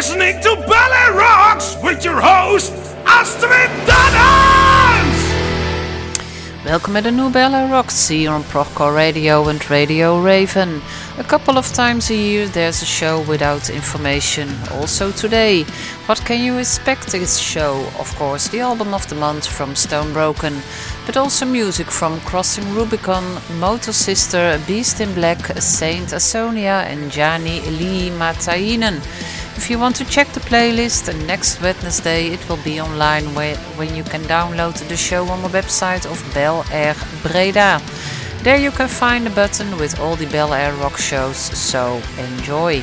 Listening to Bel Air Rocks with your host, Astrid Dannens! Welcome at the new Bel Air Rocks here on Procore Radio and Radio Raven. A couple of times a year there's a show without information. Also today, what can you expect this show? Of course, the album of the month from Stone Broken, but also music from Crossing Rubicon, Motor Sister, Beast in Black, Saint Asonia and Jani Liimatainen. If you want to check the playlist, next Wednesday it will be online when you can download the show on the website of Bel Air Breda. There you can find the button with all the Bel Air rock shows, so enjoy!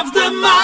Of the month.